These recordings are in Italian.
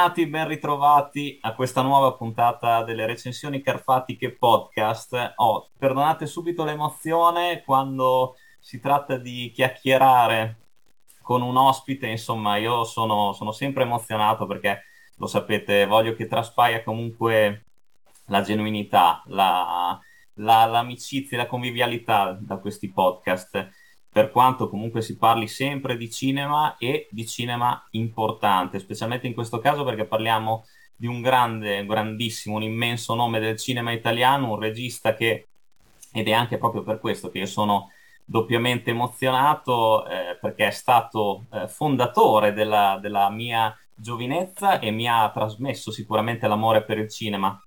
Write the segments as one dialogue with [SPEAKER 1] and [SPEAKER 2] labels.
[SPEAKER 1] Bentornati, ben ritrovati a questa nuova puntata delle recensioni carfatiche podcast. Oh, perdonate subito l'emozione quando si tratta di chiacchierare con un ospite, insomma, io sono, sono sempre emozionato perché lo sapete, voglio che traspaia comunque la genuinità, la, la, l'amicizia la convivialità da questi podcast per quanto comunque si parli sempre di cinema e di cinema importante, specialmente in questo caso perché parliamo di un grande, grandissimo, un immenso nome del cinema italiano, un regista che, ed è anche proprio per questo che io sono doppiamente emozionato, eh, perché è stato eh, fondatore della, della mia giovinezza e mi ha trasmesso sicuramente l'amore per il cinema,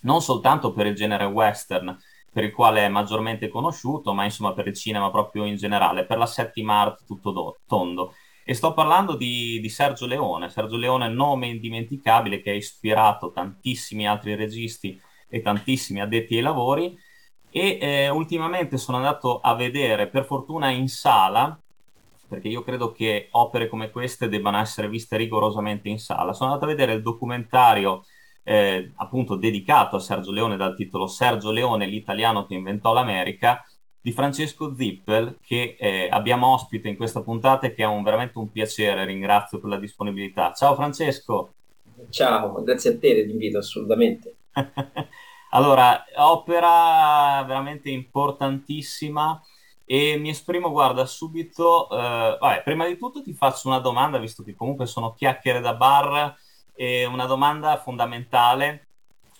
[SPEAKER 1] non soltanto per il genere western, per il quale è maggiormente conosciuto, ma insomma per il cinema proprio in generale, per la settima art tutto do- tondo. E sto parlando di, di, Sergio Leone. Sergio Leone, nome indimenticabile che ha ispirato tantissimi altri registi e tantissimi addetti ai lavori. E eh, ultimamente sono andato a vedere, per fortuna in sala, perché io credo che opere come queste debbano essere viste rigorosamente in sala. Sono andato a vedere il documentario eh, appunto dedicato a Sergio Leone dal titolo Sergio Leone, l'italiano che inventò l'America, di Francesco Zippel, che eh, abbiamo ospite in questa puntata e che è un, veramente un piacere, ringrazio per la disponibilità. Ciao Francesco!
[SPEAKER 2] Ciao, grazie a te dell'invito, assolutamente.
[SPEAKER 1] allora, opera veramente importantissima e mi esprimo, guarda, subito, eh, vabbè, prima di tutto ti faccio una domanda, visto che comunque sono chiacchiere da bar, e una domanda fondamentale,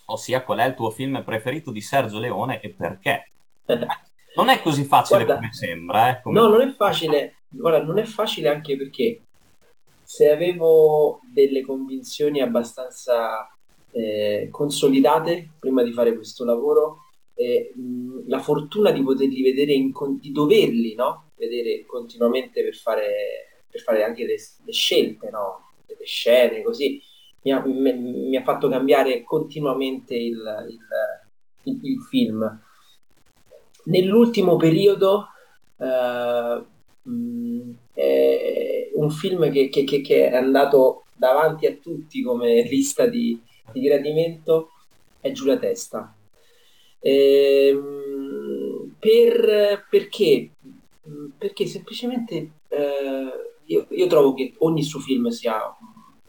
[SPEAKER 1] ossia qual è il tuo film preferito di Sergio Leone e perché? Non è così facile Guarda, come sembra. Eh, come...
[SPEAKER 2] No, non è facile. Guarda, non è facile anche perché se avevo delle convinzioni abbastanza eh, consolidate prima di fare questo lavoro, eh, mh, la fortuna di poterli vedere, in, di doverli no? vedere continuamente per fare, per fare anche le, le scelte, no? delle scene, così mi ha, mi, mi ha fatto cambiare continuamente il, il, il, il film. Nell'ultimo periodo uh, è un film che, che, che, è andato davanti a tutti come lista di, di gradimento è Giù Testa. Ehm, per, perché? Perché semplicemente eh, io, io, trovo che ogni suo film sia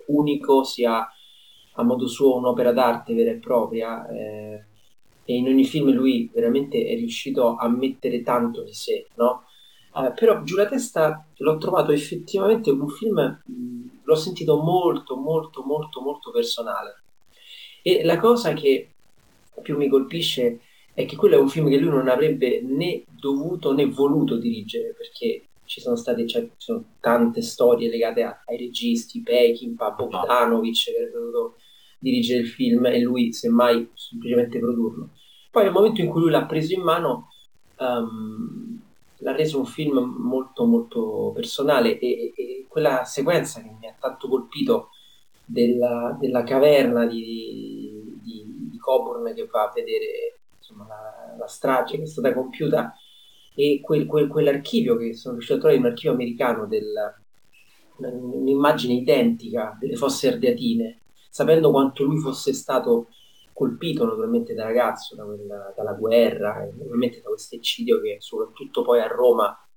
[SPEAKER 2] unico, sia a modo suo un'opera d'arte vera e propria. Eh, e in ogni film lui veramente è riuscito a mettere tanto di sé, no? Uh, però Giù la testa l'ho trovato effettivamente un film, mh, l'ho sentito molto, molto, molto, molto personale. E la cosa che più mi colpisce è che quello è un film che lui non avrebbe né dovuto né voluto dirigere, perché ci sono state cioè, ci sono tante storie legate a, ai registi, Peckinpah, Bogdanovic che avrebbe dovuto dirigere il film e lui semmai semplicemente produrlo. Poi nel momento in cui lui l'ha preso in mano um, l'ha reso un film molto molto personale e, e, quella sequenza che mi ha tanto colpito della, della caverna di, di, di, Coburn che va a vedere insomma, la, la strage che è stata compiuta e quel, quel, quell'archivio che sono riuscito a trovare, un archivio americano, del, un'immagine identica delle fosse ardeatine, sapendo quanto lui fosse stato colpito naturalmente da ragazzo da quella, dalla guerra e naturalmente da questo eccidio che soprattutto poi a Roma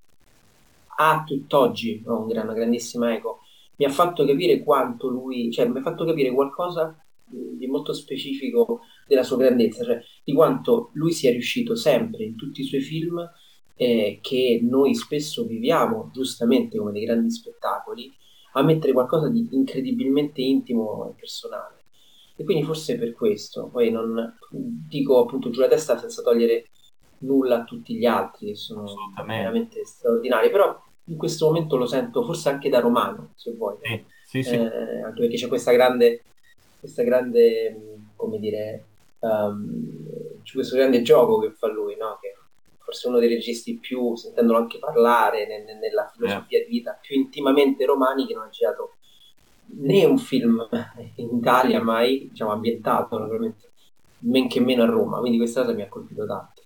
[SPEAKER 2] ha tutt'oggi no, una grandissima eco, mi ha fatto capire quanto lui, cioè mi ha fatto capire qualcosa di molto specifico della sua grandezza, cioè di quanto lui sia riuscito sempre in tutti i suoi film eh, che noi spesso viviamo giustamente come dei grandi spettacoli, a mettere qualcosa di incredibilmente intimo e personale. E quindi forse per questo, poi non dico appunto giù la testa senza togliere nulla a tutti gli altri che sono veramente straordinari, però in questo momento lo sento forse anche da romano, se vuoi. Sì, sì, sì. Eh, anche perché c'è questa grande, questa grande come dire, um, c'è questo grande gioco che fa lui, no? che forse uno dei registi più, sentendolo anche parlare ne, ne, nella filosofia yeah. di vita, più intimamente romani che non ha girato né un film in Italia mai, diciamo ambientato naturalmente, men che meno a Roma, quindi questa cosa mi ha colpito tanto.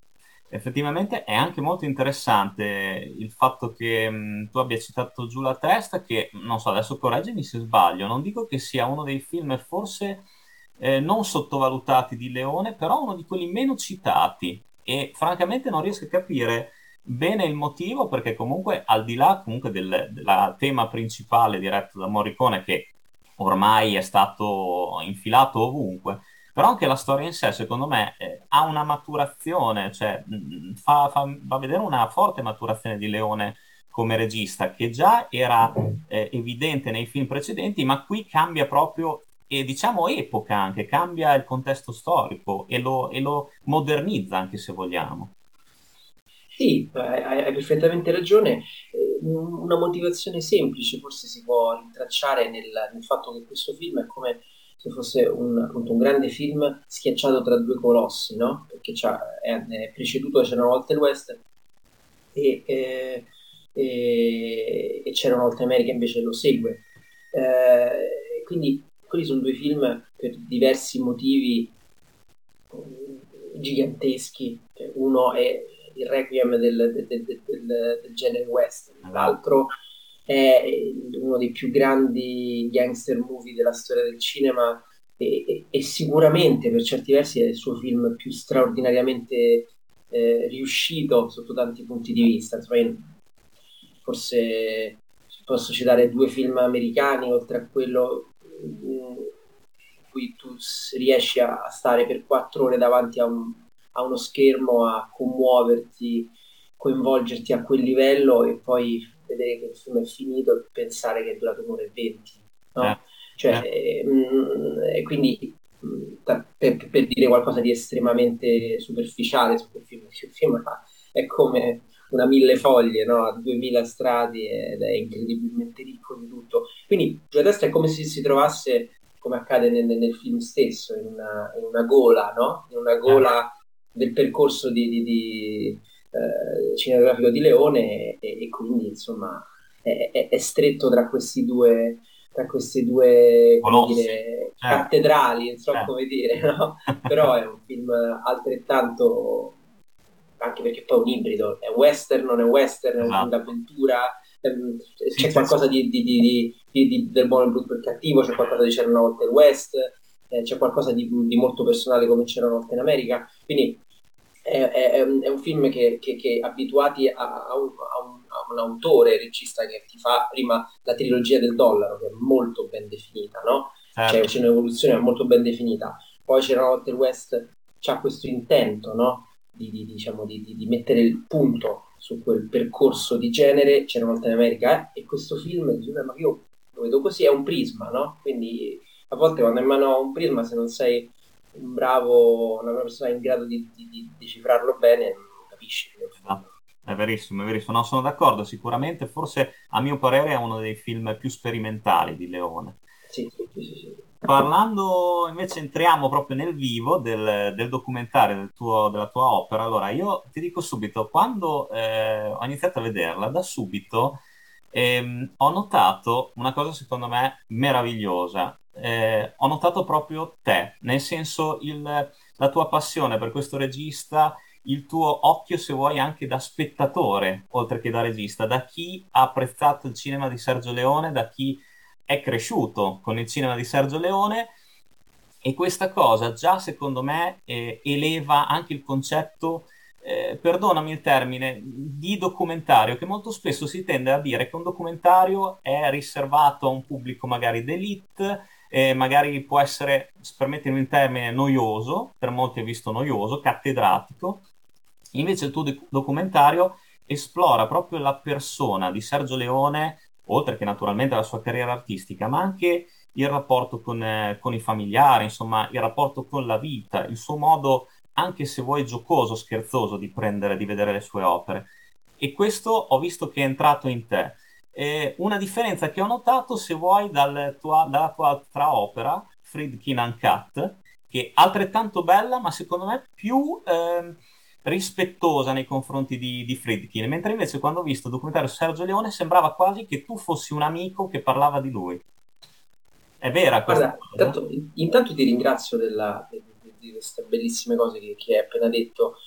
[SPEAKER 1] effettivamente è anche molto interessante il fatto che mh, tu abbia citato giù la testa, che non so, adesso correggimi se sbaglio, non dico che sia uno dei film forse eh, non sottovalutati di Leone, però uno di quelli meno citati e francamente non riesco a capire bene il motivo perché comunque al di là comunque del, del tema principale diretto da Morricone che ormai è stato infilato ovunque, però anche la storia in sé secondo me eh, ha una maturazione, cioè mh, mm, fa, fa, fa, vedere una forte maturazione di Leone come regista che già era eh, evidente nei film precedenti, ma qui cambia proprio e diciamo epoca anche, cambia il contesto storico e lo, e lo modernizza anche se vogliamo.
[SPEAKER 2] Sì, hai, hai perfettamente ragione. Eh, una motivazione semplice forse si può rintracciare nel, nel fatto che questo film è come se fosse un, appunto, un grande film schiacciato tra due colossi, no? Perché è, è, preceduto C'era una volta il West e, e, e, e C'era una volta America invece lo segue. Eh, quindi quelli sono due film per diversi motivi eh, giganteschi. Uno è il requiem del, del, del, del genere western, l'altro è uno dei più grandi gangster movie della storia del cinema e, e, e sicuramente per certi versi è il suo film più straordinariamente eh, riuscito sotto tanti punti di vista. Forse posso citare due film americani oltre a quello in cui tu riesci a stare per quattro ore davanti a un, a uno schermo a commuoverti, coinvolgerti a quel livello e poi vedere che il film è finito e pensare che è durato un'ora e venti. No? Eh, cioè, eh. Mh, mm, e quindi mh, per, per, dire qualcosa di estremamente superficiale su quel film, il film è come una mille foglie, no? 2000 strati ed è incredibilmente ricco di tutto. Quindi Giù destra è come se si trovasse, come accade nel, nel film stesso, in una, in una, gola, no? In una gola del percorso di, di, di eh, cinematografico di Leone e, e quindi insomma è, è, è, stretto tra questi due tra queste due dire, certo. cattedrali, non so certo. come dire, no? però è un film altrettanto anche perché poi è un ibrido, è western, non è western, è un esatto. d'avventura, ehm, c'è qualcosa sì. Di, di, di, del buono e brutto e cattivo, c'è qualcosa di C'era una volta il West, eh, c'è qualcosa di, molto personale come C'era una volta in America, quindi è, è, è un film che, che, che abituati a, a, un, a, un, a, un, autore, regista che ti fa prima la trilogia del dollaro, che è molto ben definita, no? Certo. Cioè, c'è un'evoluzione molto ben definita. Poi C'era una volta il West, c'ha questo intento, no? Di, di, diciamo, di, di, mettere il punto su quel percorso di genere, c'era una volta in America, eh? e questo film, ma io lo vedo così, è un prisma, no? Quindi a volte quando in mano un prisma, se non sei un bravo, una persona in grado di, decifrarlo bene, non capisci.
[SPEAKER 1] Ah, è verissimo, è verissimo. No, sono d'accordo, sicuramente, forse a mio parere è uno dei film più sperimentali di Leone.
[SPEAKER 2] Sì, sì, sì, sì.
[SPEAKER 1] Parlando invece entriamo proprio nel vivo del, del documentario del tuo, della tua opera. Allora, io ti dico subito, quando eh, ho iniziato a vederla, da subito ehm, ho notato una cosa secondo me meravigliosa. Eh, ho notato proprio te, nel senso il, la tua passione per questo regista, il tuo occhio, se vuoi, anche da spettatore, oltre che da regista, da chi ha apprezzato il cinema di Sergio Leone, da chi è cresciuto con il cinema di Sergio Leone e questa cosa già secondo me eh, eleva anche il concetto, eh, perdonami il termine, di documentario, che molto spesso si tende a dire che un documentario è riservato a un pubblico magari d'elite, eh, magari può essere, permettetemi il termine, noioso, per molti è visto noioso, cattedratico, invece il tuo documentario esplora proprio la persona di Sergio Leone oltre che naturalmente la sua carriera artistica, ma anche il rapporto con, eh, con, i familiari, insomma, il rapporto con la vita, il suo modo, anche se vuoi giocoso, scherzoso, di prendere, di vedere le sue opere. E questo ho visto che è entrato in te. Eh, una differenza che ho notato, se vuoi, dal tua, dalla tua altra opera, Friedkin Uncut, che è altrettanto bella, ma secondo me più... Eh, rispettosa nei confronti di, di Friedkin, mentre invece quando ho visto il documentario su Sergio Leone sembrava quasi che tu fossi un amico che parlava di lui. È vera questa
[SPEAKER 2] Guarda, Intanto, intanto, ti ringrazio della, di, di, queste bellissime cose che, che hai appena detto.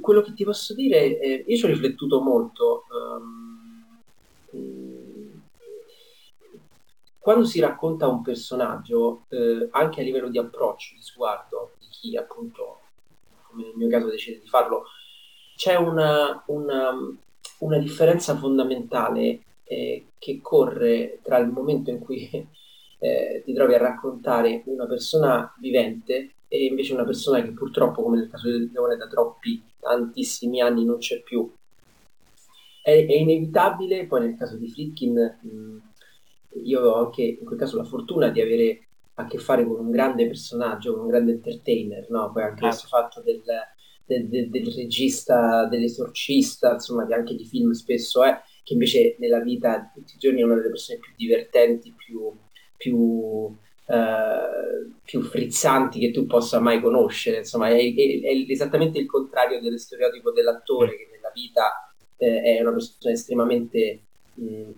[SPEAKER 2] quello che ti posso dire, è, io ci ho riflettuto molto. Um, quando si racconta un personaggio, eh, anche a livello di approccio, di sguardo, di chi appunto, come nel mio caso decide di farlo, c'è una, una, una differenza fondamentale eh, che corre tra il momento in cui eh, ti trovi a raccontare una persona vivente e invece una persona che purtroppo, come nel caso del Leone, da troppi, tantissimi anni non c'è più. È, è inevitabile, poi nel caso di Fritkin, mh, io ho anche in quel caso la fortuna di avere a che fare con un grande personaggio, con un grande entertainer, no? Poi anche questo fatto del, del, del, del, regista, dell'esorcista, insomma, di, anche di film spesso è, che invece nella vita di tutti i giorni è una delle persone più divertenti, più, più, eh, più frizzanti che tu possa mai conoscere. Insomma, è, è, è esattamente il contrario dello stereotipo dell'attore che nella vita eh, è una persona estremamente mh,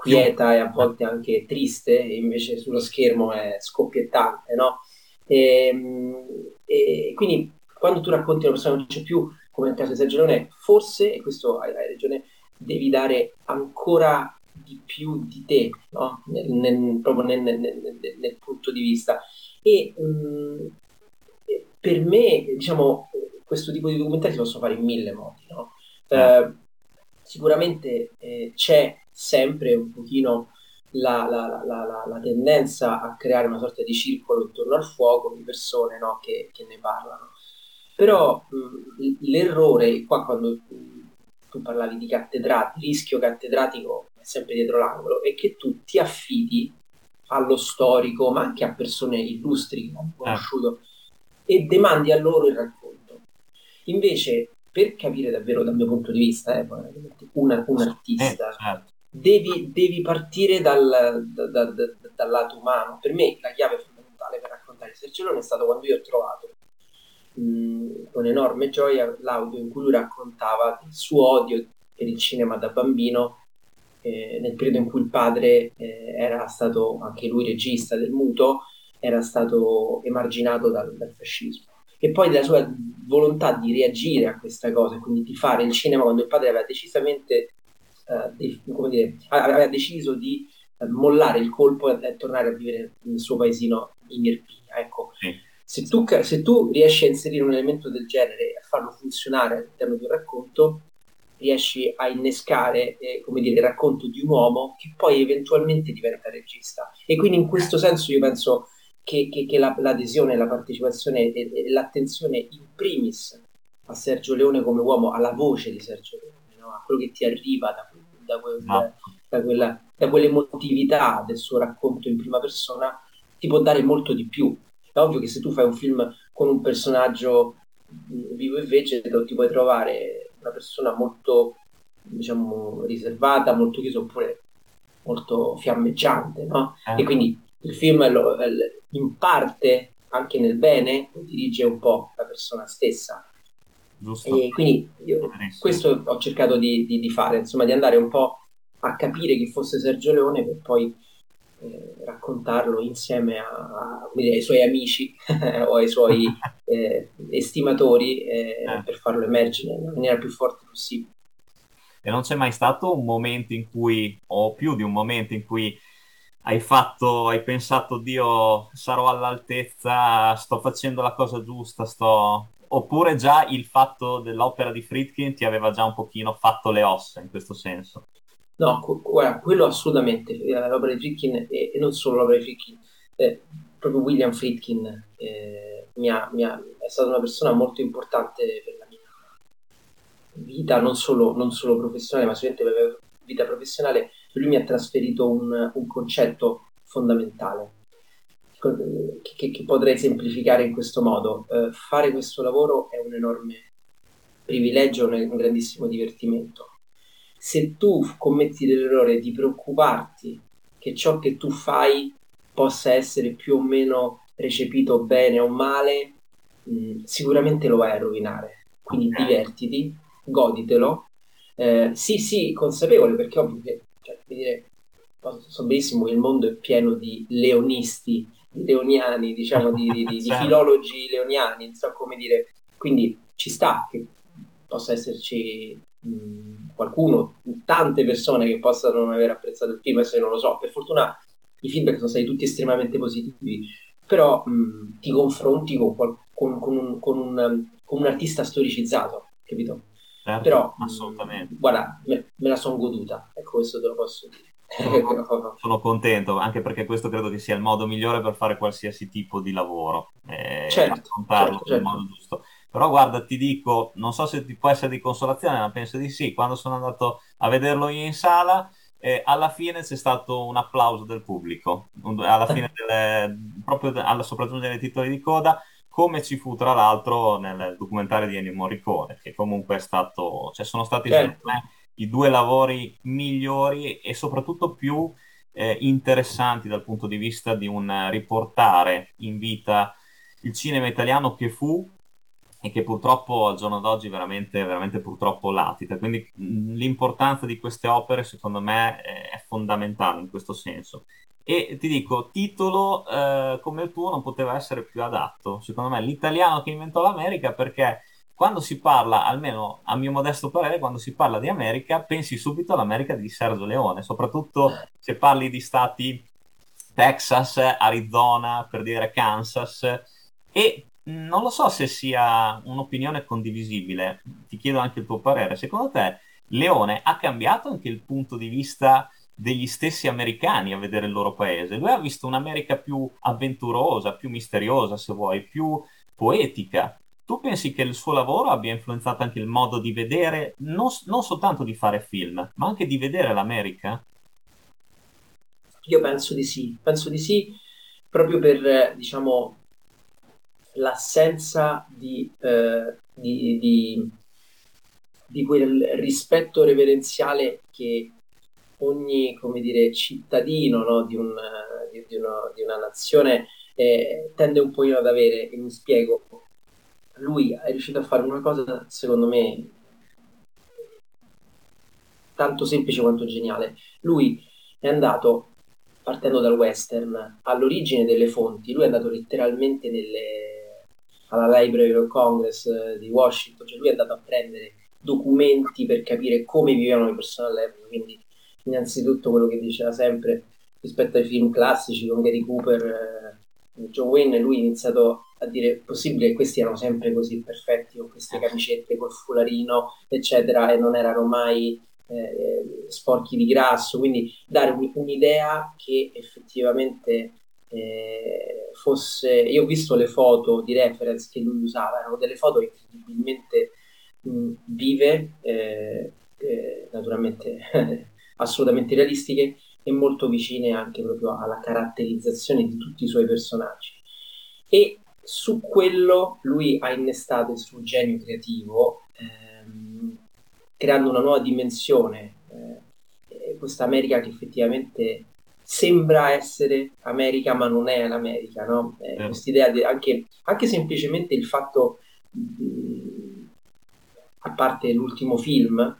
[SPEAKER 2] quieta e a volte anche triste, e invece sullo schermo è scoppiettante, no? E, ehm, e quindi quando tu racconti una persona che non c'è più, come nel caso di Sergio Leone, forse, e questo hai, hai ragione, devi dare ancora di più di te, no? nel, nel, proprio nel, nel, punto di vista. E mm, per me, diciamo, questo tipo di documentari si possono fare in mille modi, no? eh, sicuramente eh, c'è sempre un pochino la, la, la, la, tendenza a creare una sorta di circolo intorno al fuoco di persone no, che, che, ne parlano. Però mh, l'errore, qua quando mh, tu parlavi di cattedrati, rischio cattedratico è sempre dietro l'angolo, è che tu ti affidi allo storico, ma anche a persone illustri che hanno conosciuto, eh. e demandi a loro il racconto. Invece, per capire davvero dal mio punto di vista, eh, una, un artista, eh, certo devi, devi partire dal, da, da, da, dal, lato umano. Per me la chiave fondamentale per raccontare Sergio Leone è stato quando io ho trovato mh, con enorme gioia l'audio in cui lui raccontava il suo odio per il cinema da bambino eh, nel periodo in cui il padre eh, era stato anche lui regista del muto, era stato emarginato dal, dal fascismo e poi della sua volontà di reagire a questa cosa, quindi di fare il cinema quando il padre aveva decisamente eh, come dire, aveva deciso di eh, mollare il colpo e, e, tornare a vivere nel suo paesino in Irpinia. Ecco, sì. se, tu, se tu riesci a inserire un elemento del genere e a farlo funzionare all'interno di un racconto, riesci a innescare eh, come dire, il racconto di un uomo che poi eventualmente diventa regista. E quindi in questo senso io penso che, che, che la, l'adesione, la partecipazione e, e, l'attenzione in primis a Sergio Leone come uomo, alla voce di Sergio Leone, no? a quello che ti arriva da da, quel, no. da, quella, da quell'emotività del suo racconto in prima persona, ti può dare molto di più. È ovvio che se tu fai un film con un personaggio vivo e vegeto, ti puoi trovare una persona molto, diciamo, riservata, molto chiusa, oppure molto fiammeggiante, no? Eh. E quindi il film lo, in parte, anche nel bene, dirige un po' la persona stessa. Giusto. E quindi io, questo ho cercato di, di, di, fare, insomma, di andare un po' a capire chi fosse Sergio Leone per poi eh, raccontarlo insieme a, a, dire, ai suoi amici o ai suoi eh, estimatori eh, eh, per farlo emergere nella maniera più forte possibile.
[SPEAKER 1] E non c'è mai stato un momento in cui, o più di un momento in cui hai fatto, hai pensato, Dio, sarò all'altezza, sto facendo la cosa giusta, sto oppure già il fatto dell'opera di Friedkin ti aveva già un pochino fatto le ossa in questo senso?
[SPEAKER 2] No, guarda, quello assolutamente, eh, l'opera di Friedkin e, e non solo l'opera di Friedkin, eh, proprio William Friedkin eh, mi ha, mi ha, è stata una persona molto importante per la mia vita, non solo, non solo professionale, ma sicuramente per la mia vita professionale. Lui mi ha trasferito un, un concetto fondamentale che, che, potrei semplificare in questo modo. Eh, fare questo lavoro è un enorme privilegio, un grandissimo divertimento. Se tu commetti l'errore di preoccuparti che ciò che tu fai possa essere più o meno recepito bene o male, mh, mm, sicuramente lo vai a rovinare. Quindi divertiti, goditelo. Eh, sì, sì, consapevole, perché ovvio che, cioè, dire, so benissimo che il mondo è pieno di leonisti leoniani, diciamo di, di, di, di certo. filologi leoniani, non so come dire. Quindi ci sta che possa esserci mh, qualcuno, tante persone che possano non aver apprezzato il film, adesso non lo so, per fortuna i feedback sono stati tutti estremamente positivi, però mh, ti confronti con, con, con, un, con, un, con un artista storicizzato, capito?
[SPEAKER 1] Certo,
[SPEAKER 2] Però,
[SPEAKER 1] assolutamente.
[SPEAKER 2] Mh, guarda, me, me la sono goduta, ecco questo te lo posso dire.
[SPEAKER 1] Sono, sono, contento, anche perché questo credo che sia il modo migliore per fare qualsiasi tipo di lavoro, eh,
[SPEAKER 2] certo,
[SPEAKER 1] raccontarlo
[SPEAKER 2] certo, certo.
[SPEAKER 1] modo giusto. Però guarda, ti dico, non so se ti può essere di consolazione, ma penso di sì. Quando sono andato a vederlo io in sala, eh, alla fine c'è stato un applauso del pubblico, alla fine delle, proprio alla sopraggiungere dei titoli di coda, come ci fu tra l'altro nel documentario di Ennio Morricone, che comunque è stato, cioè sono stati
[SPEAKER 2] certo.
[SPEAKER 1] me, i due lavori migliori e soprattutto più eh, interessanti dal punto di vista di un riportare in vita il cinema italiano che fu e che purtroppo al giorno d'oggi veramente, veramente purtroppo latita. Quindi mh, l'importanza di queste opere secondo me è, fondamentale in questo senso. E ti dico, titolo eh, come il tuo non poteva essere più adatto, secondo me, l'italiano che inventò l'America, perché quando si parla, almeno a mio modesto parere, quando si parla di America, pensi subito all'America di Sergio Leone, soprattutto se parli di stati Texas, Arizona, per dire Kansas, e non lo so se sia un'opinione condivisibile, ti chiedo anche il tuo parere. Secondo te Leone ha cambiato anche il punto di vista degli stessi americani a vedere il loro paese? Lui ha visto un'America più avventurosa, più misteriosa, se vuoi, più poetica. Tu pensi che il suo lavoro abbia influenzato anche il modo di vedere, non, non soltanto di fare film, ma anche di vedere l'America?
[SPEAKER 2] Io penso di sì, penso di sì, proprio per, diciamo, l'assenza di, eh, di, di, di, quel rispetto reverenziale che ogni come dire, cittadino no, di, un, di, uno, di, una nazione eh, tende un pochino ad avere, e mi spiego, lui è riuscito a fare una cosa secondo me tanto semplice quanto geniale. Lui è andato, partendo dal western, all'origine delle fonti, lui è andato letteralmente nelle, alla Library of Congress eh, di Washington, cioè lui è andato a prendere documenti per capire come vivevano le persone all'epoca, quindi innanzitutto quello che diceva sempre rispetto ai film classici con Gary Cooper, eh, John Wayne, lui ha iniziato a dire possibile che questi erano sempre così perfetti con queste camicette col fularino eccetera e non erano mai eh, sporchi di grasso quindi dare un, un'idea che effettivamente eh, fosse... Io ho visto le foto di reference che lui usava, erano delle foto incredibilmente mh, vive, eh, eh, naturalmente assolutamente realistiche e molto vicine anche proprio alla caratterizzazione di tutti i suoi personaggi. E su quello lui ha innestato il suo genio creativo, ehm, creando una nuova dimensione. Eh, questa America che effettivamente sembra essere America ma non è l'America, no? Eh, eh. Quest'idea di, anche, anche, semplicemente il fatto, mh, a parte l'ultimo film,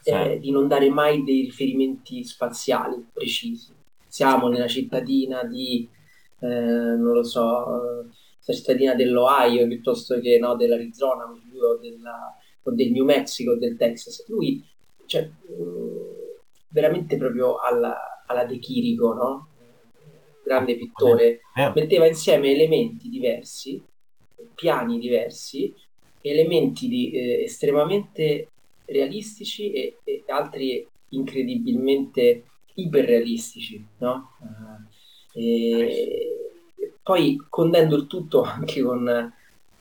[SPEAKER 2] sì. eh, di non dare mai dei riferimenti spaziali precisi. Siamo nella cittadina di, eh, non lo so, la cittadina dell'Ohio piuttosto che no, dell'Arizona o, della, o del New Mexico o del Texas. Lui, cioè, veramente proprio alla alla De Chirico, no? grande pittore, eh. metteva insieme elementi diversi, piani diversi, elementi di, eh, estremamente realistici e, e, altri incredibilmente iperrealistici, no? Uh, e, poi condendo il tutto anche con,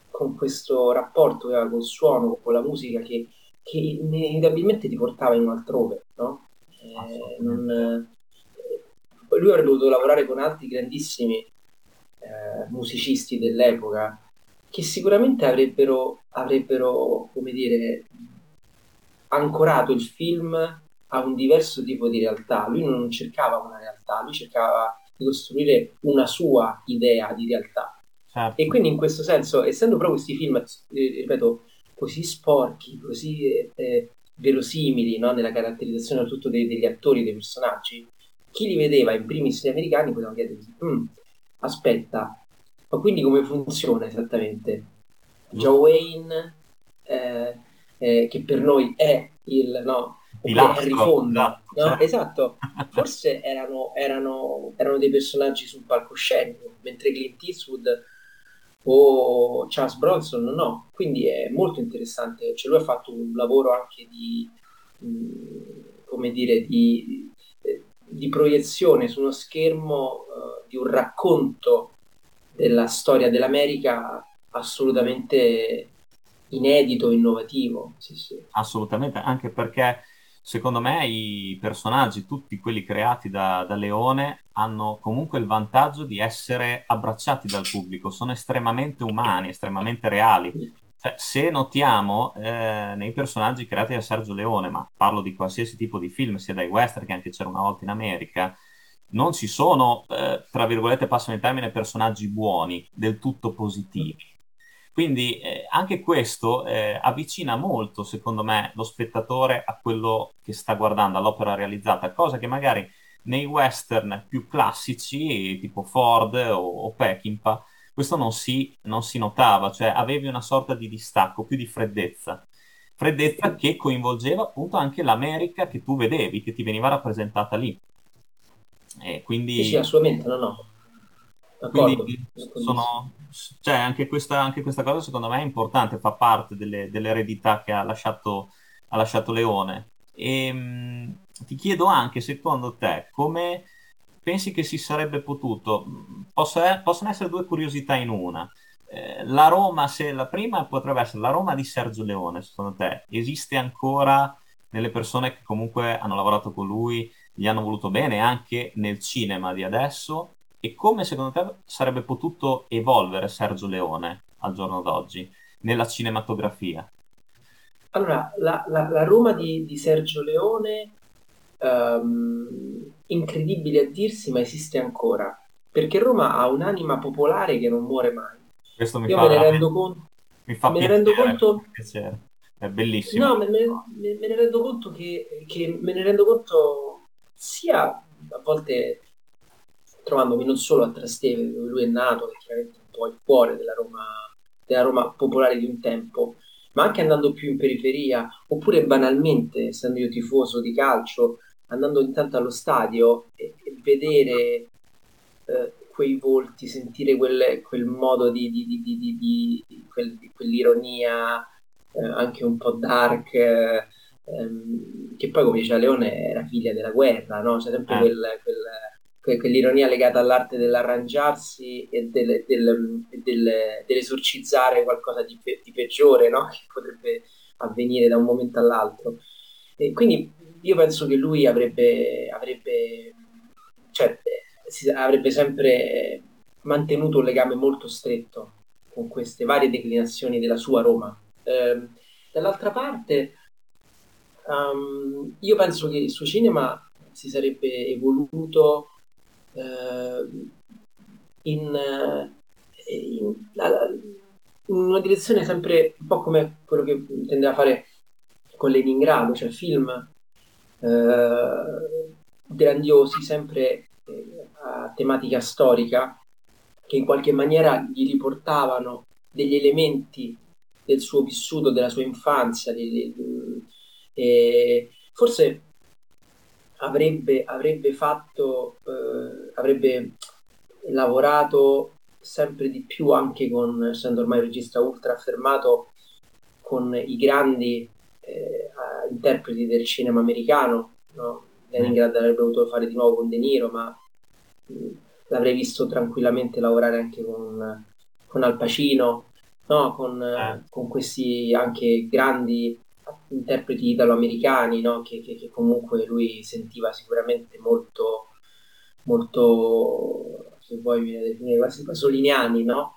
[SPEAKER 2] con questo rapporto che aveva col suono, con la musica che, che inevitabilmente ti portava in un altrove, no? Eh, non, lui avrebbe dovuto lavorare con altri grandissimi eh, musicisti dell'epoca che sicuramente avrebbero, avrebbero, come dire, ancorato il film a un diverso tipo di realtà. Lui non cercava una realtà, lui cercava di costruire una sua idea di realtà. Certo. E quindi in questo senso, essendo proprio questi film, eh, ripeto, così sporchi, così eh, eh verosimili no? nella caratterizzazione soprattutto dei, degli attori, dei personaggi, chi li vedeva in primis gli americani potevano chiedersi, mm, aspetta, ma quindi come funziona esattamente? Joe Wayne, eh, eh, che per noi è il, no,
[SPEAKER 1] Pilastro,
[SPEAKER 2] Henry Fonda,
[SPEAKER 1] esatto,
[SPEAKER 2] no?
[SPEAKER 1] cioè.
[SPEAKER 2] Esatto, forse erano, erano, erano dei personaggi sul palcoscenico, mentre Clint Eastwood o Charles Bronson no, quindi è molto interessante, cioè lui ha fatto un lavoro anche di, mh, come dire, di, di proiezione su uno schermo uh, di un racconto della storia dell'America assolutamente inedito, innovativo. Sì, sì.
[SPEAKER 1] Assolutamente, anche perché secondo me i personaggi, tutti quelli creati da, da, Leone, hanno comunque il vantaggio di essere abbracciati dal pubblico, sono estremamente umani, estremamente reali. Cioè, se notiamo eh, nei personaggi creati da Sergio Leone, ma parlo di qualsiasi tipo di film, sia dai western che anche c'era una volta in America, non ci sono, eh, tra virgolette, passano il termine, personaggi buoni, del tutto positivi. Quindi eh, anche questo eh, avvicina molto, secondo me, lo spettatore a quello che sta guardando, all'opera realizzata, cosa che magari nei western più classici, tipo Ford o, o Peckinpah, questo non si, non si notava, cioè avevi una sorta di distacco, più di freddezza. Freddezza che coinvolgeva appunto anche l'America che tu vedevi, che ti veniva rappresentata lì. E quindi...
[SPEAKER 2] Sì, sì, assolutamente, no, no.
[SPEAKER 1] Quindi sono, cioè anche, questa, anche questa cosa secondo me è importante, fa parte delle, dell'eredità che ha lasciato, ha lasciato Leone. E mh, ti chiedo anche, secondo te, come pensi che si sarebbe potuto, possa, possono essere due curiosità in una. Eh, la Roma, se la prima potrebbe essere la Roma di Sergio Leone, secondo te, esiste ancora nelle persone che comunque hanno lavorato con lui, gli hanno voluto bene anche nel cinema di adesso? E come secondo te sarebbe potuto evolvere Sergio Leone al giorno d'oggi nella cinematografia?
[SPEAKER 2] Allora, la, la, la Roma di, di, Sergio Leone, um, incredibile a dirsi, ma esiste ancora, perché Roma ha un'anima popolare che non muore mai.
[SPEAKER 1] Questo mi
[SPEAKER 2] Io
[SPEAKER 1] fa,
[SPEAKER 2] me ne rendo conto.
[SPEAKER 1] Mi fa
[SPEAKER 2] me
[SPEAKER 1] piacere,
[SPEAKER 2] ne rendo conto.
[SPEAKER 1] Piacere. È bellissimo.
[SPEAKER 2] No, me, me, me, ne rendo conto che, che me ne rendo conto sia a volte trovandomi non solo a Trastevere, dove lui è nato, che è chiaramente un po' il cuore della Roma, della Roma popolare di un tempo, ma anche andando più in periferia, oppure banalmente, essendo io tifoso di calcio, andando intanto allo stadio e, e vedere eh, quei volti, sentire quel, quel modo di, di, di, di quel, quell'ironia eh, anche un po' dark, eh, ehm, che poi come diceva Leone era figlia della guerra, no? C'è sempre quel, quel quell'ironia legata all'arte dell'arrangiarsi e del, del, del, dell'esorcizzare qualcosa di, di peggiore, no? che potrebbe avvenire da un momento all'altro. E quindi io penso che lui avrebbe, avrebbe, cioè, avrebbe sempre mantenuto un legame molto stretto con queste varie declinazioni della sua Roma. Eh, dall'altra parte, um, io penso che il suo cinema si sarebbe evoluto in, eh, in, in, una direzione sempre un po' come quello che tendeva a fare con Leningrado, cioè film eh, grandiosi, sempre eh, a tematica storica, che in qualche maniera gli riportavano degli elementi del suo vissuto, della sua infanzia. Di, di, di, forse avrebbe, avrebbe fatto, eh, avrebbe lavorato sempre di più anche con, essendo ormai regista ultra affermato, con i grandi eh, interpreti del cinema americano. No? Leningrad avrebbe voluto fare di nuovo con De Niro, ma mh, l'avrei visto tranquillamente lavorare anche con, con Al Pacino, no? con, eh. con questi anche grandi interpreti italo-americani, no? che, che, che, comunque lui sentiva sicuramente molto, molto se vuoi viene definire quasi pasoliniani, no?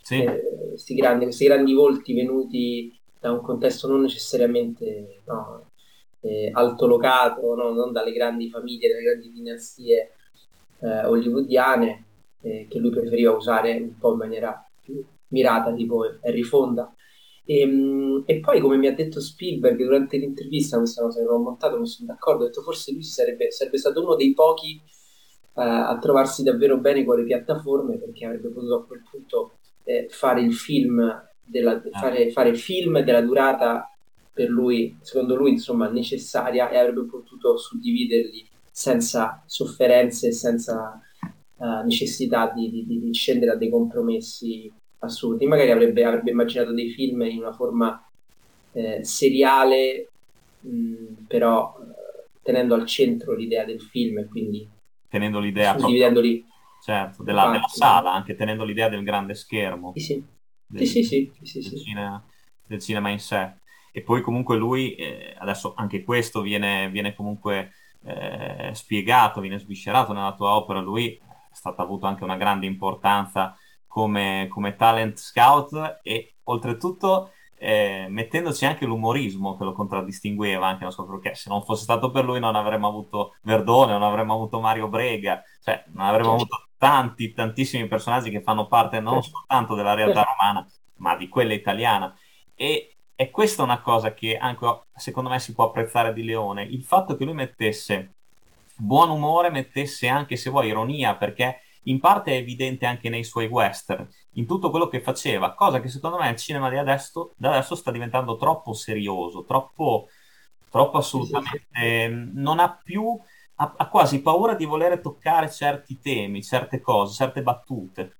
[SPEAKER 1] Sì.
[SPEAKER 2] Eh, questi, grandi, questi grandi volti venuti da un contesto non necessariamente no, eh, altolocato, no? non dalle grandi famiglie, dalle grandi dinastie eh, hollywoodiane, eh, che lui preferiva usare un po' in maniera più mirata, tipo Harry Fonda. E, ehm, e, poi, come mi ha detto Spielberg durante l'intervista, questa cosa che ho montato, mi sono d'accordo, ho detto forse lui sarebbe, sarebbe stato uno dei pochi uh, a trovarsi davvero bene con le piattaforme, perché avrebbe potuto a quel punto eh, fare il film della, ah. fare, fare film della durata per lui, secondo lui, insomma, necessaria e avrebbe potuto suddividerli senza sofferenze, senza uh, necessità di, di, di, scendere a dei compromessi assurdi. Magari avrebbe, avrebbe immaginato dei film in una forma eh, seriale, mh, però eh, tenendo al centro l'idea del film e quindi
[SPEAKER 1] tenendo l'idea
[SPEAKER 2] proprio,
[SPEAKER 1] certo, della, della, sala, anche tenendo l'idea del grande schermo.
[SPEAKER 2] Sì, sì. Del, sì, sì, sì,
[SPEAKER 1] del, cinema, del, cinema, in sé. E poi comunque lui, eh, adesso anche questo viene, viene comunque eh, spiegato, viene sviscerato nella tua opera, lui è stato avuto anche una grande importanza come, come talent scout e oltretutto eh, mettendoci anche l'umorismo che lo contraddistingueva anche, non so perché, se non fosse stato per lui non avremmo avuto Verdone, non avremmo avuto Mario Brega, cioè non avremmo avuto tanti, tantissimi personaggi che fanno parte non soltanto della realtà romana, ma di quella italiana. E, e questa è una cosa che anche secondo me si può apprezzare di Leone, il fatto che lui mettesse buon umore, mettesse anche se vuoi ironia, perché in parte è evidente anche nei suoi western, in tutto quello che faceva, cosa che secondo me il cinema di adesso, da adesso sta diventando troppo serioso, troppo, troppo assolutamente... non ha più... Ha, ha quasi paura di voler toccare certi temi, certe cose, certe battute.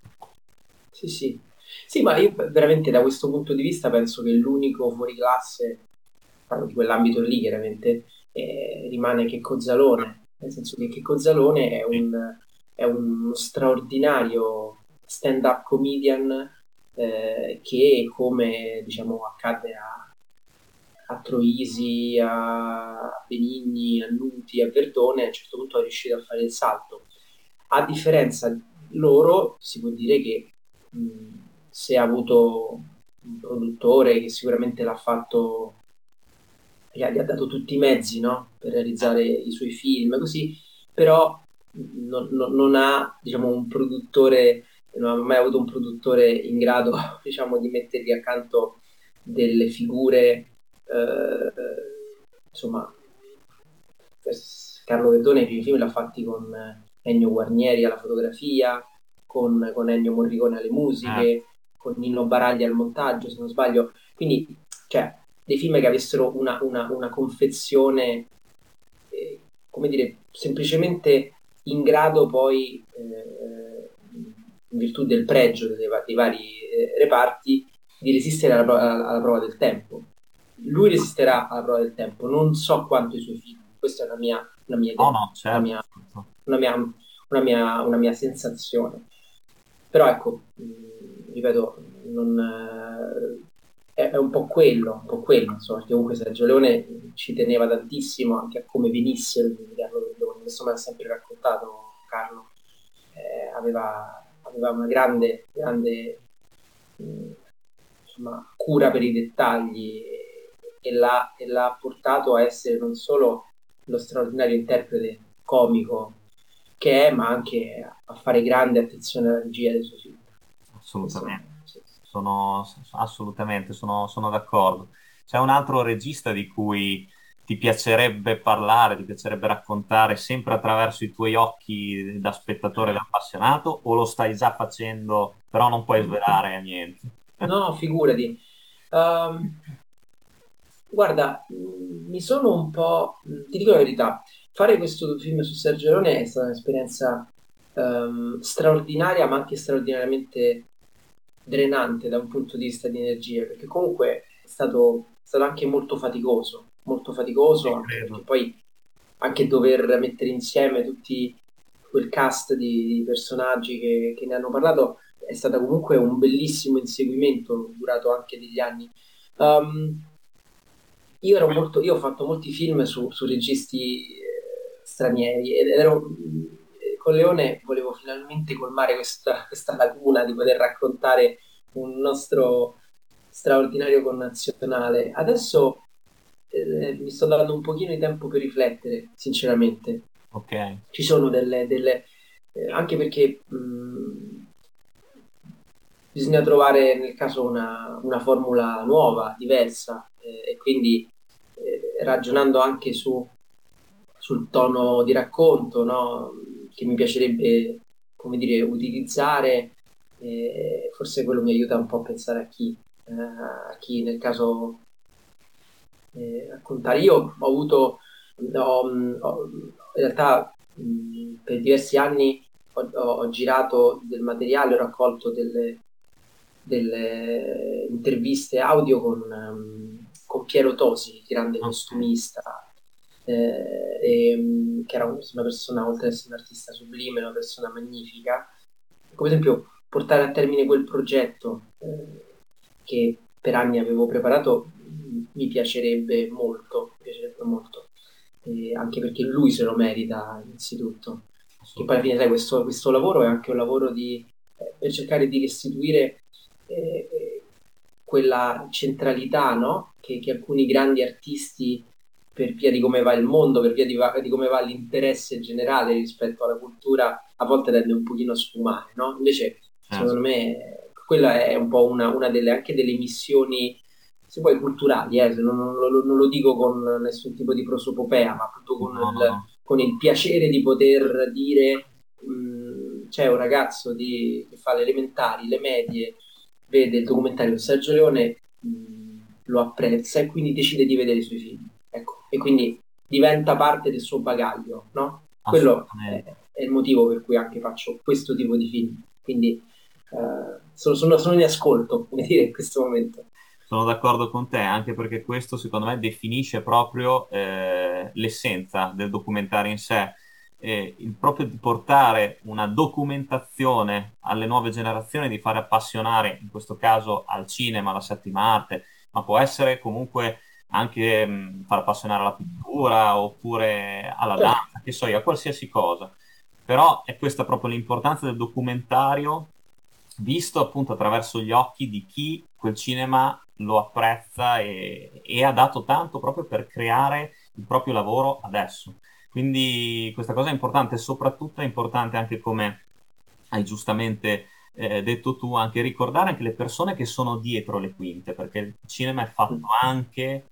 [SPEAKER 2] Sì, sì. Sì, ma io veramente da questo punto di vista penso che l'unico fuoriclasse, parlo di quell'ambito lì chiaramente, eh, rimane che Cozzalone, nel senso che, che Cozzalone è un, è uno straordinario stand-up comedian eh, che come diciamo accade a, a Troisi, a Benigni, a Nuti, a Verdone, a un certo punto è riuscito a fare il salto. A differenza loro, si può dire che mh, se ha avuto un produttore che sicuramente l'ha fatto, gli ha, gli ha dato tutti i mezzi no? per realizzare i suoi film, così, però non, non, non ha diciamo, un produttore, non ha mai avuto un produttore in grado diciamo, di mettergli accanto delle figure, eh, insomma, Carlo Verdone i primi film l'ha fatti con Ennio Guarnieri alla fotografia, con, con Ennio Morricone alle musiche, ah. con Nino Baragli al montaggio, se non sbaglio. Quindi, cioè, dei film che avessero una, una, una confezione, eh, come dire, semplicemente in grado poi, eh, in virtù del pregio dei, dei vari eh, reparti, di resistere alla, alla, alla, prova del tempo. Lui resisterà alla prova del tempo, non so quanto i suoi figli, questa è una mia, una mia
[SPEAKER 1] no, no, certo.
[SPEAKER 2] una, mia, una, mia, una, mia, una, mia, sensazione. Però ecco, mh, ripeto, non, eh, è, è, un po' quello, un po' quello, insomma, perché comunque Sergio Leone ci teneva tantissimo anche a come venisse il questo me l'ha sempre raccontato Carlo, eh, aveva, aveva, una grande, grande mh, insomma, cura per i dettagli e, e, l'ha, e l'ha portato a essere non solo lo straordinario interprete comico che è, ma anche a fare grande attenzione alla regia dei suoi film.
[SPEAKER 1] Assolutamente, sono, assolutamente, sono, sono d'accordo. C'è un altro regista di cui ti piacerebbe parlare, ti piacerebbe raccontare sempre attraverso i tuoi occhi da spettatore da appassionato o lo stai già facendo però non puoi svelare niente?
[SPEAKER 2] No, figurati. Um, guarda, mi sono un po'... ti dico la verità, fare questo film su Sergio Leone è stata un'esperienza um, straordinaria ma anche straordinariamente drenante da un punto di vista di energie perché comunque è stato, è stato anche molto faticoso molto faticoso, perché poi anche dover mettere insieme tutti quel cast di, personaggi che, che, ne hanno parlato è stato comunque un bellissimo inseguimento durato anche degli anni. Um, io, molto, io, ho fatto molti film su, su registi eh, stranieri ed ero eh, con Leone volevo finalmente colmare questa, questa laguna di poter raccontare un nostro straordinario connazionale. Adesso eh, mi sto dando un pochino di tempo per riflettere, sinceramente.
[SPEAKER 1] Ok.
[SPEAKER 2] Ci sono delle... delle eh, anche perché mh, mm, bisogna trovare nel caso una, una formula nuova, diversa, eh, e quindi eh, ragionando anche su, sul tono di racconto, no? che mi piacerebbe, come dire, utilizzare, eh, forse quello mi aiuta un po' a pensare a chi eh, a chi nel caso eh, raccontare. Io ho avuto, ho, ho, in realtà mh, per diversi anni ho, ho, girato del materiale, ho raccolto delle, delle interviste audio con, um, con Piero Tosi, grande costumista, eh, e, che era una persona, oltre ad essere un artista sublime, una persona magnifica. Come esempio, portare a termine quel progetto eh, che per anni avevo preparato mi piacerebbe molto, mi piacerebbe molto. Eh, anche perché lui se lo merita innanzitutto. Che poi alla fine, sai, questo, questo lavoro è anche un lavoro di, eh, per cercare di restituire eh, quella centralità no? che, che, alcuni grandi artisti, per via di come va il mondo, per via di, di, come va l'interesse generale rispetto alla cultura, a volte tende un pochino a sfumare. No? Invece, certo. secondo me, quella è un po' una, una delle, anche delle missioni se poi culturali, eh, non, non, non, lo dico con nessun tipo di prosopopea, ma appunto con, no, il, no. con il, piacere di poter dire mh, c'è un ragazzo di, che fa le elementari, le medie, vede il documentario di Sergio Leone, mh, lo apprezza e quindi decide di vedere i suoi film. Ecco, e quindi diventa parte del suo bagaglio, no? Quello è, è, il motivo per cui anche faccio questo tipo di film. Quindi uh, sono, sono, sono in ascolto, come dire, in questo momento.
[SPEAKER 1] Sono d'accordo con te, anche perché questo secondo me definisce proprio eh, l'essenza del documentario in sé. Eh, il proprio di portare una documentazione alle nuove generazioni, di fare appassionare, in questo caso al cinema, alla settima arte, ma può essere comunque anche mh, far appassionare alla pittura oppure alla certo. danza, che so io, a qualsiasi cosa. Però è questa proprio l'importanza del documentario visto appunto attraverso gli occhi di chi quel cinema lo apprezza e, e, ha dato tanto proprio per creare il proprio lavoro adesso. Quindi questa cosa è importante, soprattutto è importante anche come hai giustamente eh, detto tu, anche ricordare anche le persone che sono dietro le quinte, perché il cinema è fatto anche,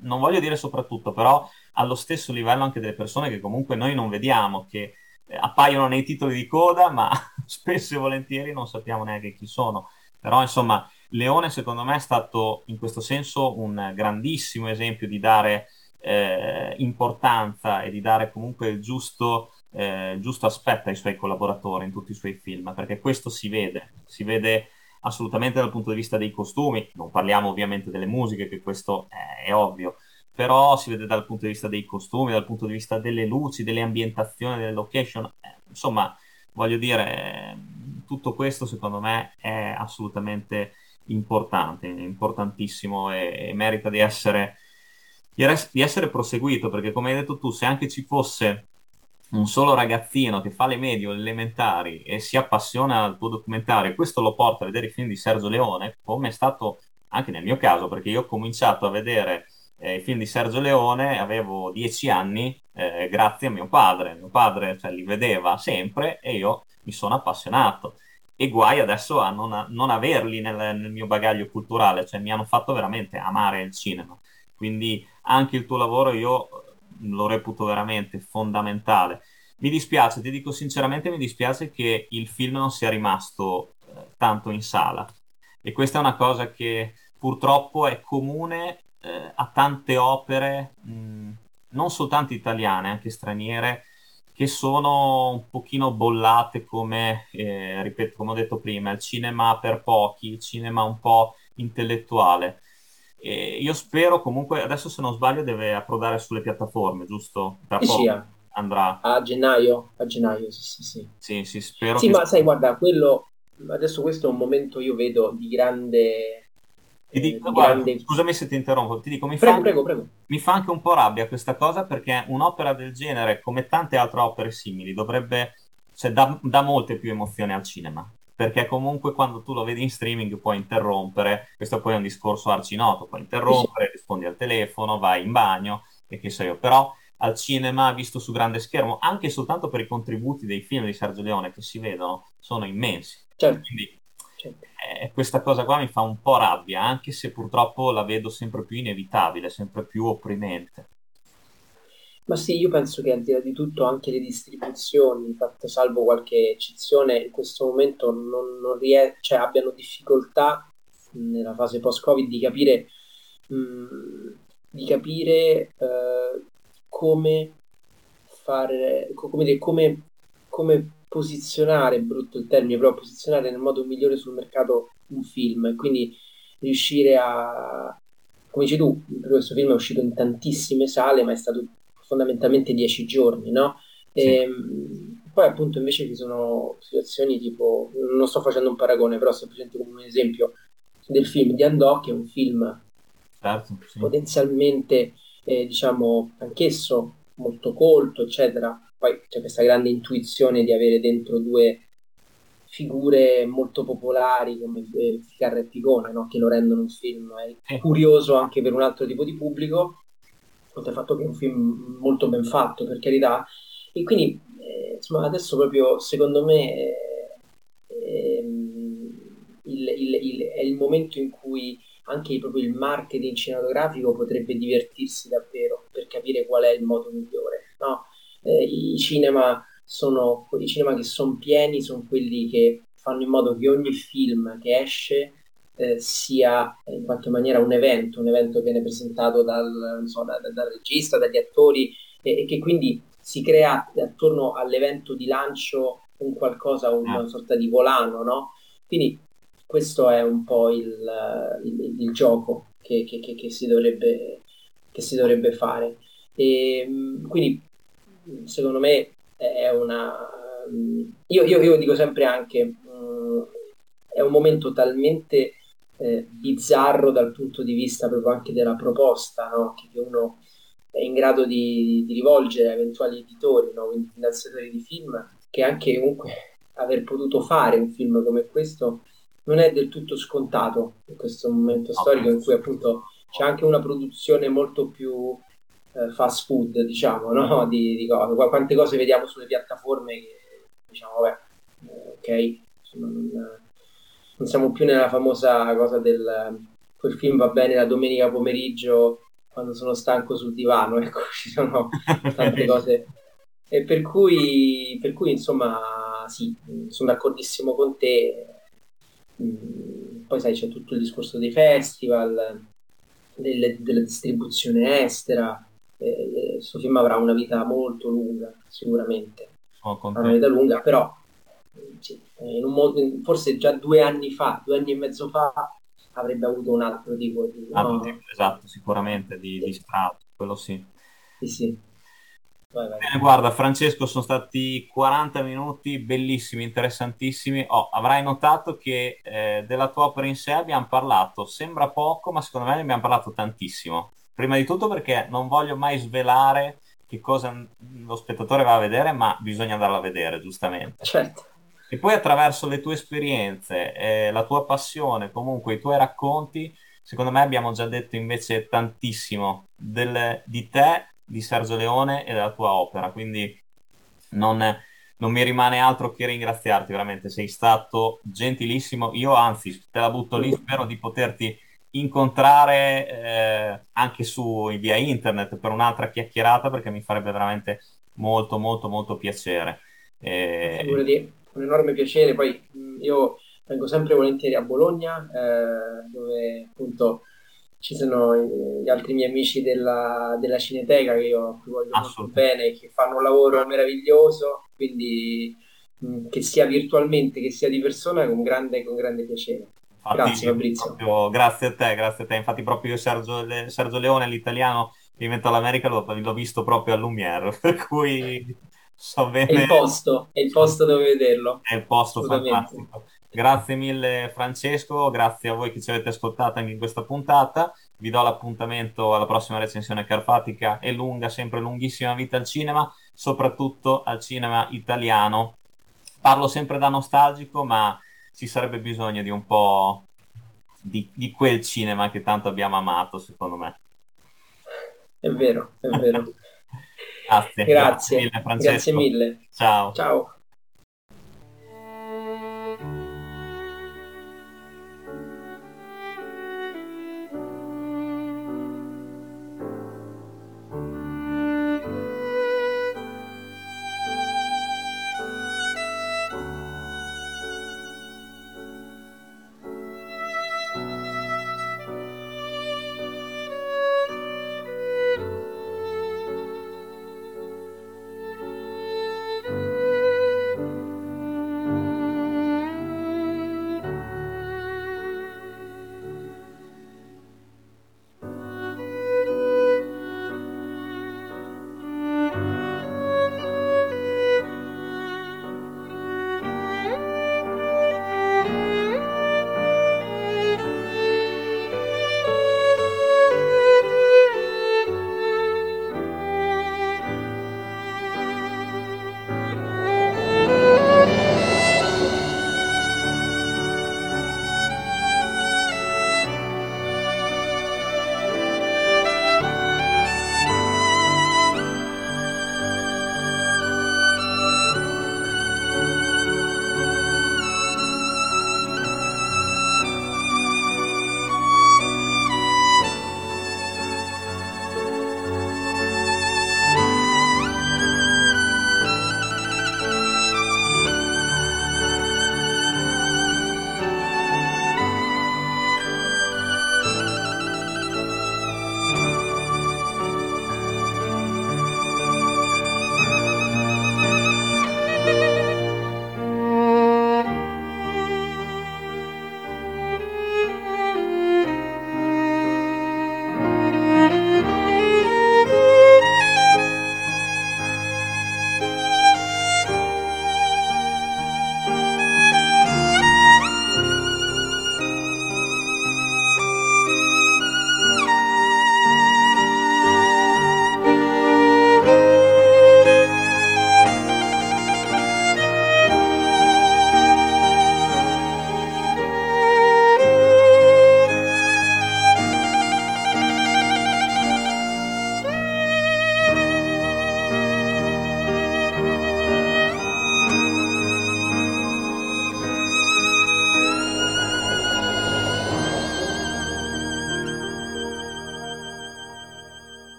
[SPEAKER 1] non voglio dire soprattutto, però allo stesso livello anche delle persone che comunque noi non vediamo, che appaiono nei titoli di coda, ma spesso e volentieri non sappiamo neanche chi sono. Però insomma, Leone secondo me è stato in questo senso un grandissimo esempio di dare eh, importanza e di dare comunque il giusto, eh, giusto aspetto ai suoi collaboratori in tutti i suoi film, perché questo si vede, si vede assolutamente dal punto di vista dei costumi, non parliamo ovviamente delle musiche, che questo è, è ovvio, però si vede dal punto di vista dei costumi, dal punto di vista delle luci, delle ambientazioni, delle location, eh, insomma, voglio dire, tutto questo secondo me è assolutamente importante, importantissimo e, e merita di essere, di essere proseguito, perché come hai detto tu, se anche ci fosse un solo ragazzino che fa le medie o le elementari e si appassiona al tuo documentario questo lo porta a vedere i film di Sergio Leone, come è stato anche nel mio caso, perché io ho cominciato a vedere eh, i film di Sergio Leone, avevo dieci anni, eh, grazie a mio padre. Mio padre cioè, li vedeva sempre e io mi sono appassionato. E guai adesso a non, non averli nel, nel, mio bagaglio culturale, cioè mi hanno fatto veramente amare il cinema. Quindi anche il tuo lavoro io lo reputo veramente fondamentale. Mi dispiace, ti dico sinceramente, mi dispiace che il film non sia rimasto eh, tanto in sala. E questa è una cosa che purtroppo è comune eh, a tante opere, mh, non soltanto italiane, anche straniere, che sono un pochino bollate come, eh, ripeto, come ho detto prima, il cinema per pochi, il cinema un po' intellettuale. E io spero comunque, adesso se non sbaglio deve approdare sulle piattaforme, giusto?
[SPEAKER 2] Tra poco sì, andrà. A gennaio, a gennaio, sì, sì, sì.
[SPEAKER 1] Sì, sì, spero.
[SPEAKER 2] Sì, ma sai, guarda, quello, adesso questo è un momento, io vedo, di grande
[SPEAKER 1] ti dico, guarda, scusami se ti interrompo, ti dico, mi,
[SPEAKER 2] prego,
[SPEAKER 1] fa,
[SPEAKER 2] prego, prego.
[SPEAKER 1] mi fa anche un po' rabbia questa cosa perché un'opera del genere, come tante altre opere simili, dovrebbe, cioè, dà, dà molte più emozioni al cinema perché comunque quando tu lo vedi in streaming puoi interrompere, questo poi è un discorso arcinoto, puoi interrompere, rispondi al telefono, vai in bagno e che so io, però al cinema visto su grande schermo, anche soltanto per i contributi dei film di Sergio Leone che si vedono, sono immensi.
[SPEAKER 2] Certo.
[SPEAKER 1] Quindi eh, questa cosa qua mi fa un po' rabbia, anche se purtroppo la vedo sempre più inevitabile, sempre più opprimente.
[SPEAKER 2] Ma sì, io penso che al di là di tutto anche le distribuzioni, fatte salvo qualche eccezione, in questo momento non, non ries- cioè, abbiano difficoltà nella fase post-Covid di capire, mh, di capire uh, come fare, come, dire, come, come posizionare, brutto il termine, però posizionare nel modo migliore sul mercato un film, quindi riuscire a, come dici tu, questo film è uscito in tantissime sale, ma è stato fondamentalmente dieci giorni, no? Sì. E, ehm, poi appunto invece ci sono situazioni tipo, non sto facendo un paragone, però semplicemente come un esempio del film di Andò, che è un film certo, sì. potenzialmente, eh, diciamo, anch'esso molto colto, eccetera. Poi c'è questa grande intuizione di avere dentro due figure molto popolari come Ficarra e Picone, no? che lo rendono un film eh, curioso anche per un altro tipo di pubblico, oltre al fatto che è un film molto ben fatto, per carità. E quindi, eh, insomma, adesso proprio, secondo me, eh, il, il, il, è il momento in cui anche proprio il marketing cinematografico potrebbe divertirsi davvero per capire qual è il modo migliore. No? Eh, I cinema sono i cinema che sono pieni, sono quelli che fanno in modo che ogni film che esce eh, sia in qualche maniera un evento, un evento che viene presentato dal, so, da, da, dal regista, dagli attori e, e, che quindi si crea attorno all'evento di lancio un qualcosa, una ah. sorta di volano, no? Quindi questo è un po' il, il, il gioco che, che, che, che, si dovrebbe, che si dovrebbe fare. E, quindi secondo me è una... Io, io, io dico sempre anche, mh, è un momento talmente eh, bizzarro dal punto di vista proprio anche della proposta, no? che uno è in grado di, di rivolgere a eventuali editori, no? quindi finanziatori di film, che anche comunque aver potuto fare un film come questo non è del tutto scontato in questo momento storico in cui appunto c'è anche una produzione molto più fast food, diciamo, no? di, di cose. Quante cose vediamo sulle piattaforme che diciamo, vabbè, eh, ok, insomma, non, non, siamo più nella famosa cosa del quel film va bene la domenica pomeriggio quando sono stanco sul divano, ecco, ci sono tante cose. E per cui, per cui, insomma, sì, sono d'accordissimo con te. Mm, poi sai, c'è tutto il discorso dei festival, delle, della distribuzione estera, eh, questo film avrà una vita molto lunga, sicuramente. Oh, una vita lunga, però sì, modo, forse già due anni fa, due anni e mezzo fa, avrebbe avuto un altro tipo di...
[SPEAKER 1] Ah, no? Esatto, sicuramente, di, sì. di strato, quello sì.
[SPEAKER 2] Sì, sì.
[SPEAKER 1] Vai, vai. Bene, guarda, Francesco, sono stati 40 minuti bellissimi, interessantissimi. Oh, avrai notato che eh, della tua opera in sé abbiamo parlato, sembra poco, ma secondo me ne abbiamo parlato tantissimo. Prima di tutto perché non voglio mai svelare che cosa lo spettatore va a vedere, ma bisogna andarlo a vedere, giustamente.
[SPEAKER 2] Certo.
[SPEAKER 1] E poi attraverso le tue esperienze, eh, la tua passione, comunque i tuoi racconti, secondo me abbiamo già detto invece tantissimo del, di te, di Sergio Leone e della tua opera, quindi non, non mi rimane altro che ringraziarti, veramente sei stato gentilissimo, io anzi te la butto lì, spero di poterti incontrare eh, anche su via internet per un'altra chiacchierata perché mi farebbe veramente molto molto molto piacere.
[SPEAKER 2] E... Figurati, un enorme piacere, poi io vengo sempre volentieri a Bologna eh, dove appunto ci sono gli altri miei amici della, della Cineteca che io voglio molto bene, che fanno un lavoro meraviglioso, quindi mh, che sia virtualmente che sia di persona con grande, con grande piacere. Infatti, grazie Fabrizio.
[SPEAKER 1] Proprio, grazie a te, grazie a te. Infatti proprio io Sergio, Le, Sergio Leone, l'italiano che inventa l'America, l'ho, l'ho, visto proprio a Lumière, per cui so bene.
[SPEAKER 2] È il posto, è il posto dove vederlo.
[SPEAKER 1] È il posto fantastico. Grazie mille Francesco, grazie a voi che ci avete ascoltato anche in questa puntata. Vi do l'appuntamento alla prossima recensione carpatica e lunga, sempre lunghissima vita al cinema, soprattutto al cinema italiano. Parlo sempre da nostalgico, ma ci sarebbe bisogno di un po' di, di quel cinema che tanto abbiamo amato, secondo me.
[SPEAKER 2] È vero, è vero.
[SPEAKER 1] grazie.
[SPEAKER 2] Grazie, grazie mille. Grazie mille.
[SPEAKER 1] Ciao.
[SPEAKER 2] Ciao.